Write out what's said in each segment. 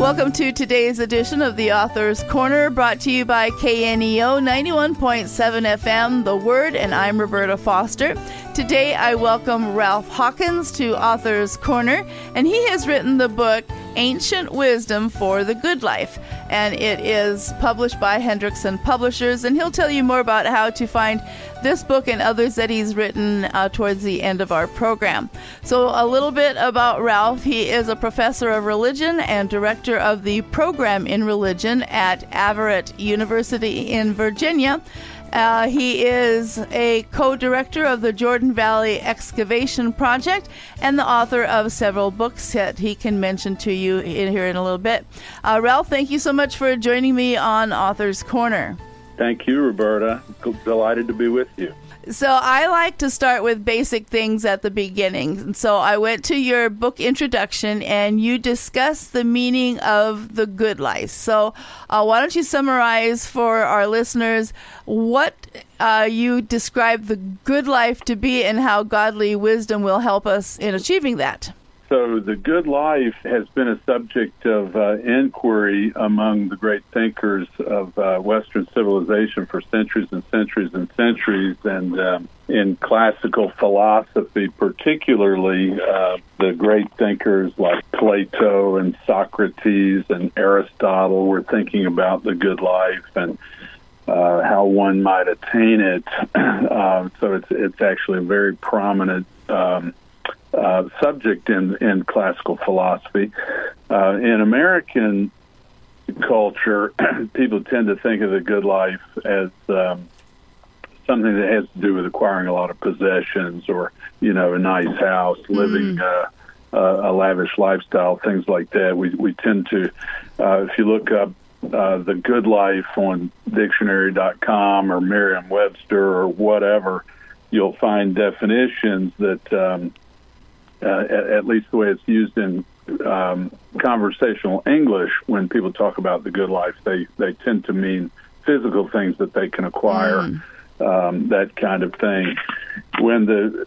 Welcome to today's edition of the Author's Corner, brought to you by KNEO 91.7 FM, The Word, and I'm Roberta Foster. Today I welcome Ralph Hawkins to Author's Corner, and he has written the book Ancient Wisdom for the Good Life, and it is published by Hendrickson Publishers, and he'll tell you more about how to find this book and others that he's written uh, towards the end of our program. So, a little bit about Ralph. He is a professor of religion and director of the program in religion at Averett University in Virginia. Uh, he is a co director of the Jordan Valley Excavation Project and the author of several books that he can mention to you in here in a little bit. Uh, Ralph, thank you so much for joining me on Author's Corner. Thank you, Roberta. Delighted to be with you. So I like to start with basic things at the beginning. And So I went to your book introduction and you discuss the meaning of the good life. So uh, why don't you summarize for our listeners what uh, you describe the good life to be and how godly wisdom will help us in achieving that? So, the good life has been a subject of uh, inquiry among the great thinkers of uh, Western civilization for centuries and centuries and centuries. And um, in classical philosophy, particularly, uh, the great thinkers like Plato and Socrates and Aristotle were thinking about the good life and uh, how one might attain it. Uh, so, it's, it's actually a very prominent. Um, uh, subject in in classical philosophy. Uh, in American culture, people tend to think of the good life as um, something that has to do with acquiring a lot of possessions or you know a nice house, living mm. uh, a lavish lifestyle, things like that. We we tend to, uh, if you look up uh, the good life on dictionary.com or Merriam-Webster or whatever, you'll find definitions that um, uh, at, at, least the way it's used in um, conversational English, when people talk about the good life, they, they tend to mean physical things that they can acquire, mm. um, that kind of thing. When the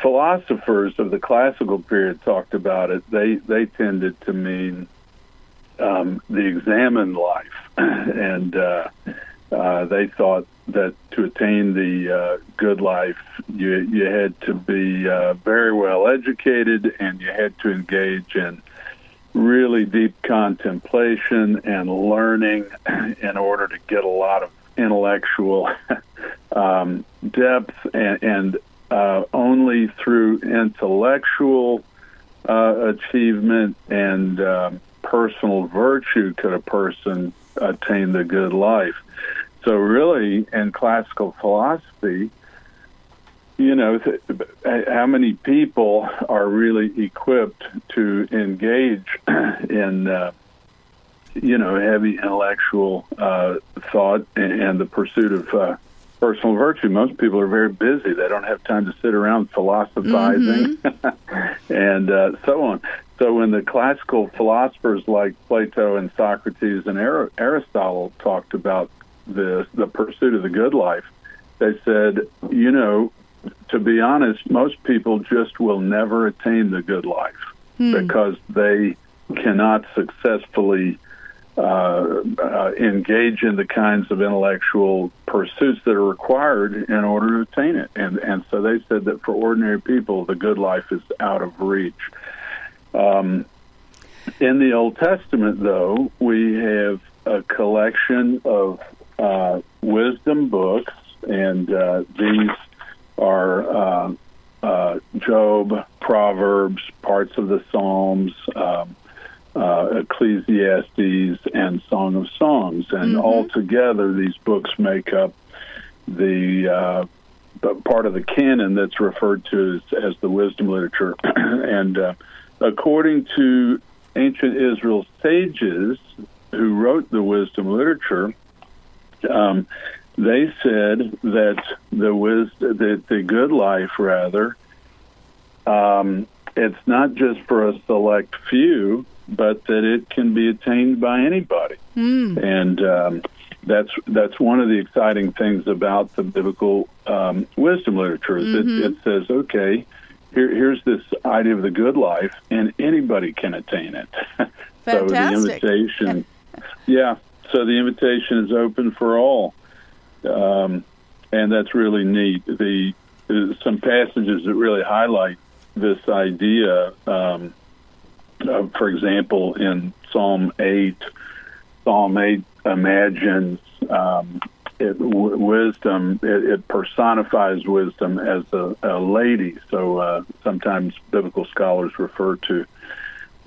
philosophers of the classical period talked about it, they, they tended to mean um, the examined life. and uh, uh, they thought that to attain the uh, good life, you you had to be uh, very well educated and you had to engage in really deep contemplation and learning in order to get a lot of intellectual um, depth and, and uh, only through intellectual uh, achievement and um, personal virtue could a person attain the good life. So, really, in classical philosophy, you know, how many people are really equipped to engage in, uh, you know, heavy intellectual uh, thought and, the pursuit of uh, personal virtue? Most people are very busy; they don't have time to sit around philosophizing mm-hmm. and uh, so on. So, when the classical philosophers like Plato and Socrates and Aristotle talked about the the pursuit of the good life, they said, you know, to be honest, most people just will never attain the good life hmm. because they cannot successfully uh, uh, engage in the kinds of intellectual pursuits that are required in order to attain it. And and so they said that for ordinary people, the good life is out of reach. Um, in the Old Testament, though, we have a collection of uh, wisdom books, and uh, these are uh, uh, Job, Proverbs, parts of the Psalms, um, uh, Ecclesiastes, and Song of Songs. And mm-hmm. altogether, these books make up the uh, part of the canon that's referred to as, as the wisdom literature. and uh, according to ancient Israel sages who wrote the wisdom literature, um, they said that the wisdom, that the good life, rather, um, it's not just for a select few, but that it can be attained by anybody. Mm. And um, that's that's one of the exciting things about the biblical um, wisdom literature. Mm-hmm. It, it, says, okay, here, here's this idea of the good life, and anybody can attain it. Fantastic. So the invitation, yeah. So the invitation is open for all, um, and that's really neat. The some passages that really highlight this idea. Um, uh, for example, in Psalm eight, Psalm eight imagines um, it, w- wisdom. It, it, personifies wisdom as a, a lady. So uh, sometimes biblical scholars refer to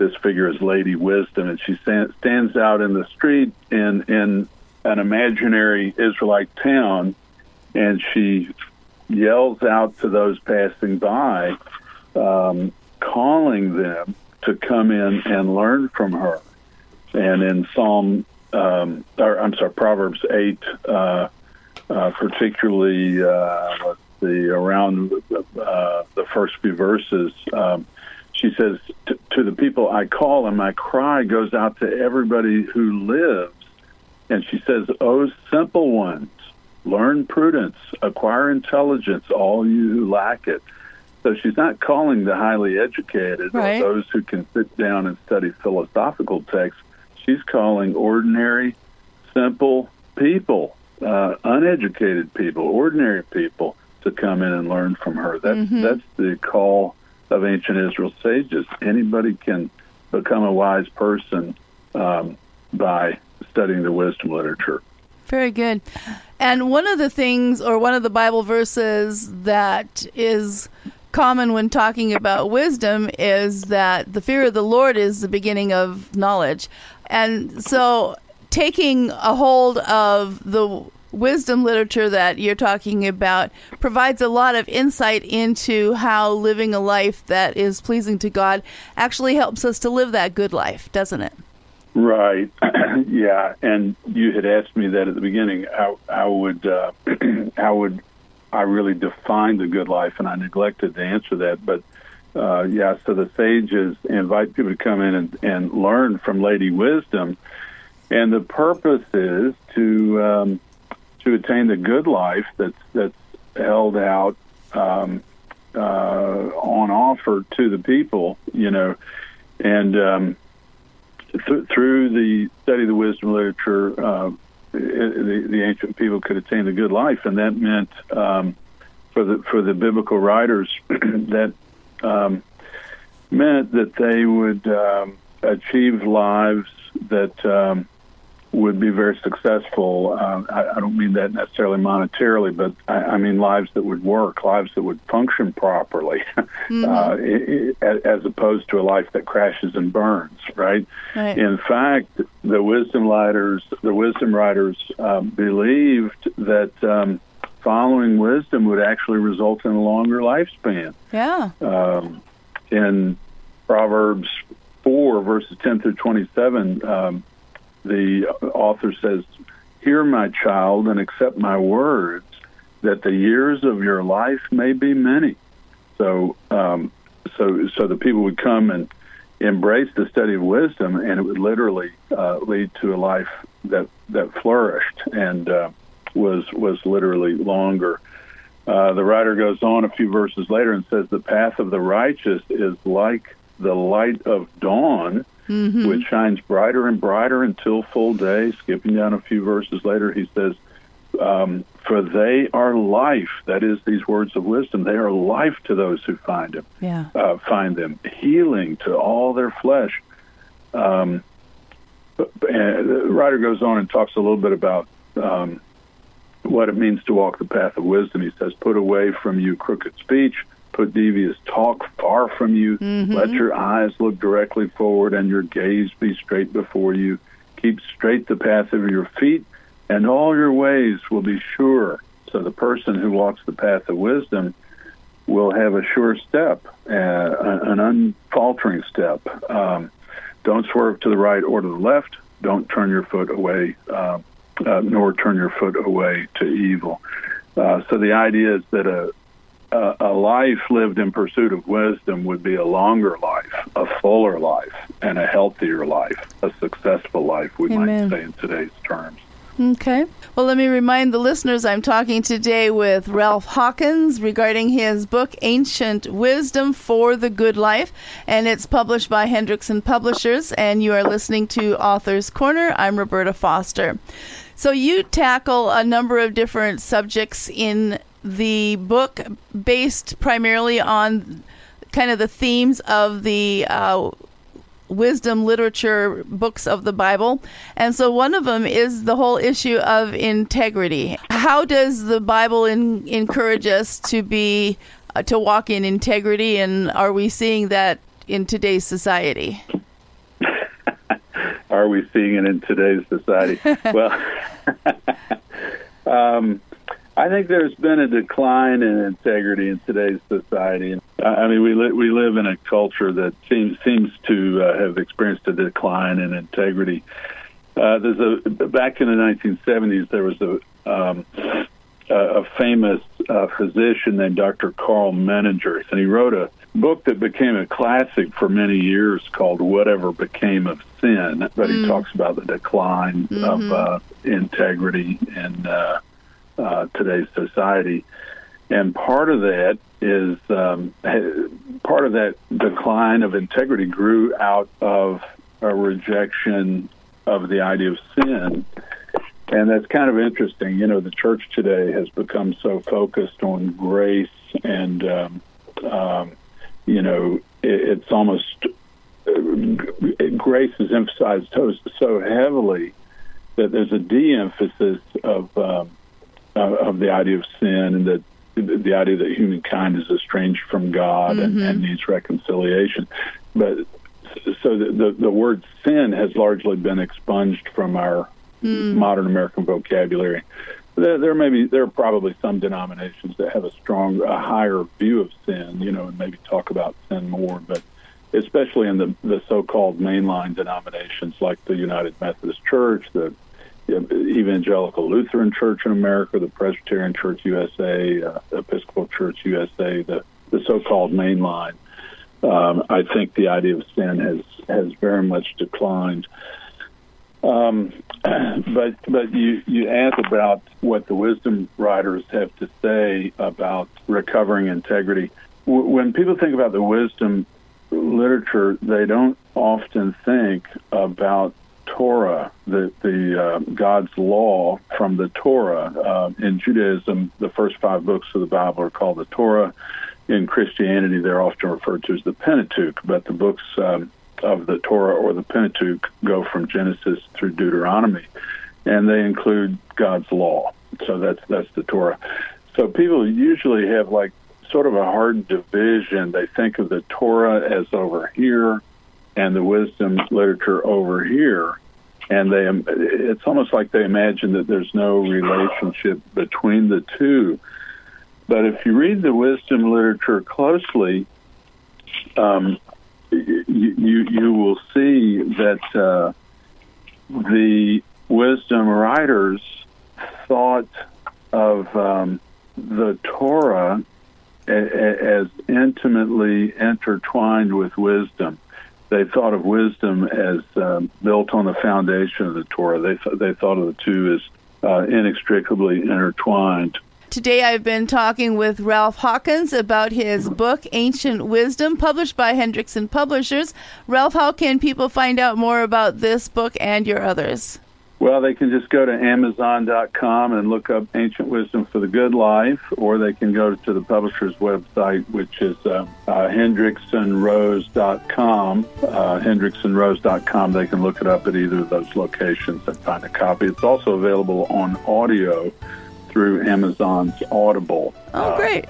this figure is Lady Wisdom, and she stands out in the street in in an imaginary Israelite town, and she yells out to those passing by, um, calling them to come in and learn from her. And in Psalm, um, or I'm sorry, Proverbs eight, uh, uh, particularly uh, let's see, around uh, the first few verses. Um, she says, To the people I call, and my cry goes out to everybody who lives. And she says, Oh, simple ones, learn prudence, acquire intelligence, all you who lack it. So she's not calling the highly educated right. or those who can sit down and study philosophical texts. She's calling ordinary, simple people, uh, uneducated people, ordinary people to come in and learn from her. That's mm-hmm. that's the call of ancient Israel sages. Anybody can become a wise person um, by studying the wisdom literature. Very good. And one of the things, or one of the Bible verses that is common when talking about wisdom is that the fear of the Lord is the beginning of knowledge. And so taking a hold of the wisdom literature that you're talking about provides a lot of insight into how living a life that is pleasing to God actually helps us to live that good life, doesn't it? Right. yeah. And you had asked me that at the beginning. How, how would uh, how would I really define the good life? And I neglected to answer that. But uh, yeah, so the sages invite people to come in and, and learn from Lady Wisdom, and the purpose is to um, to attain the good life that's that's held out um, uh, on offer to the people, you know, and um, th- through the study of the wisdom literature, uh, the, the, ancient people could attain the good life, and that meant um, for the for the biblical writers that um, meant that they would um, achieve lives that um, would be very successful. Uh, I, I, don't mean that necessarily monetarily, but I, I, mean lives that would work, lives that would function properly, mm-hmm. uh, it, it, as opposed to a life that crashes and burns. Right? right. In fact, the wisdom writers, the wisdom writers uh, believed that. Um, following wisdom would actually result in a longer lifespan. Yeah. Um, in Proverbs 4, verses 10 through 27, um, the author says, Hear, my child, and accept my words, that the years of your life may be many. So, um, so, so the people would come and embrace the study of wisdom, and it would literally uh, lead to a life that that flourished and uh, was was literally longer. Uh, the writer goes on a few verses later and says, "The path of the righteous is like the light of dawn." Mm-hmm. which shines brighter and brighter until full day. Skipping down a few verses later, he says, um, For they are life. That is, these words of wisdom, they are life to those who find them. Yeah. Uh, find them, healing to all their flesh. Um, and the writer goes on and talks a little bit about um, what it means to walk the path of wisdom. He says, Put away from you crooked speech put devious talk far from you. Mm-hmm. Let your eyes look directly forward and your gaze be straight before you. Keep straight the path of your feet, and all your ways will be sure. So the person who walks the path of wisdom will have a sure step, uh, an unfaltering step. Um, don't swerve to the right or to the left. Don't turn your foot away, uh, uh, nor turn your foot away to evil. Uh, so the idea is that a, a, a life lived in pursuit of wisdom would be a longer life, a fuller life, and a healthier life, a successful life, we Amen. might say in today's terms. Okay. Well, let me remind the listeners I'm talking today with Ralph Hawkins regarding his book, Ancient Wisdom for the Good Life, and it's published by Hendrickson Publishers, and you are listening to Author's Corner. I'm Roberta Foster. So, you tackle a number of different subjects in the book based primarily on kind of the themes of the uh, wisdom literature books of the Bible. And so one of them is the whole issue of integrity. How does the Bible in, encourage us to be uh, to walk in integrity and are we seeing that in today's society? are we seeing it in today's society? well, um, I think there's been a decline in integrity in today's society. I mean, we li- we live in a culture that seems seems to uh, have experienced a decline in integrity. Uh, there's a back in the 1970s there was a um, a famous uh, physician named Dr. Karl Menninger, and he wrote a book that became a classic for many years called "Whatever Became of Sin." But mm. he talks about the decline mm-hmm. of uh, integrity and uh, today's society. And part of that is um, part of that decline of integrity grew out of a rejection of the idea of sin. And that's kind of interesting. You know, the church today has become so focused on grace, and, um, um, you know, it, it's almost uh, grace is emphasized so, so heavily that there's a de emphasis of um, uh, of the idea of sin and that the idea that humankind is estranged from God mm-hmm. and, and, needs reconciliation. But so the, the, the word sin has largely been expunged from our mm. modern American vocabulary. There, there may be there are probably some denominations that have a strong, a higher view of sin, you know, and maybe talk about sin more. But especially in the the so-called mainline denominations like the United Methodist Church, the Evangelical Lutheran Church in America, the Presbyterian Church USA, uh, Episcopal Church USA, the, the so-called mainline. Um, I think the idea of sin has has very much declined. Um, but but you you ask about what the wisdom writers have to say about recovering integrity. W- when people think about the wisdom literature, they don't often think about Torah, the the uh, God's law from the Torah. Uh, in Judaism, the first five books of the Bible are called the Torah. In Christianity, they're often referred to as the Pentateuch, but the books um, of the Torah or the Pentateuch go from Genesis through Deuteronomy, and they include God's law. So that's that's the Torah. So people usually have like sort of a hard division. They think of the Torah as over here and the wisdom literature over here. And they it's almost like they imagine that there's no relationship between the two. But if you read the wisdom literature closely um, you, you you will see that uh, the wisdom writers thought of um, the Torah as intimately intertwined with wisdom they thought of wisdom as um, built on the foundation of the Torah. They th- they thought of the two as uh, inextricably intertwined. Today I've been talking with Ralph Hawkins about his book Ancient Wisdom, published by Hendrickson Publishers. Ralph, how can people find out more about this book and your others? Well, they can just go to Amazon.com and look up Ancient Wisdom for the Good Life, or they can go to the publisher's website, which is uh, uh, HendricksonRose.com. Uh, HendricksonRose.com. They can look it up at either of those locations and find a copy. It's also available on audio through Amazon's Audible. Oh, great.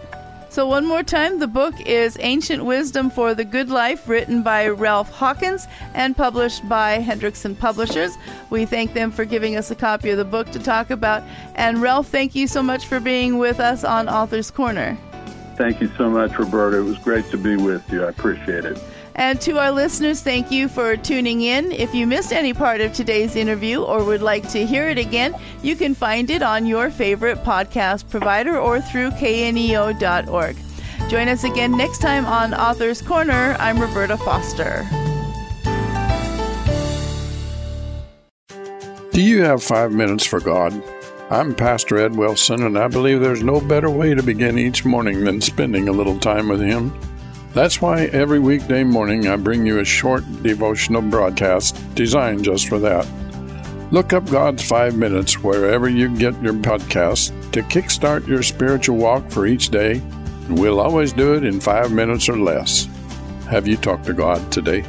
So, one more time, the book is Ancient Wisdom for the Good Life, written by Ralph Hawkins and published by Hendrickson Publishers. We thank them for giving us a copy of the book to talk about. And, Ralph, thank you so much for being with us on Author's Corner. Thank you so much, Roberta. It was great to be with you. I appreciate it. And to our listeners, thank you for tuning in. If you missed any part of today's interview or would like to hear it again, you can find it on your favorite podcast provider or through kneo.org. Join us again next time on Author's Corner. I'm Roberta Foster. Do you have five minutes for God? I'm Pastor Ed Wilson, and I believe there's no better way to begin each morning than spending a little time with Him. That's why every weekday morning I bring you a short devotional broadcast designed just for that. Look up God's Five Minutes wherever you get your podcasts to kickstart your spiritual walk for each day, and we'll always do it in five minutes or less. Have you talked to God today?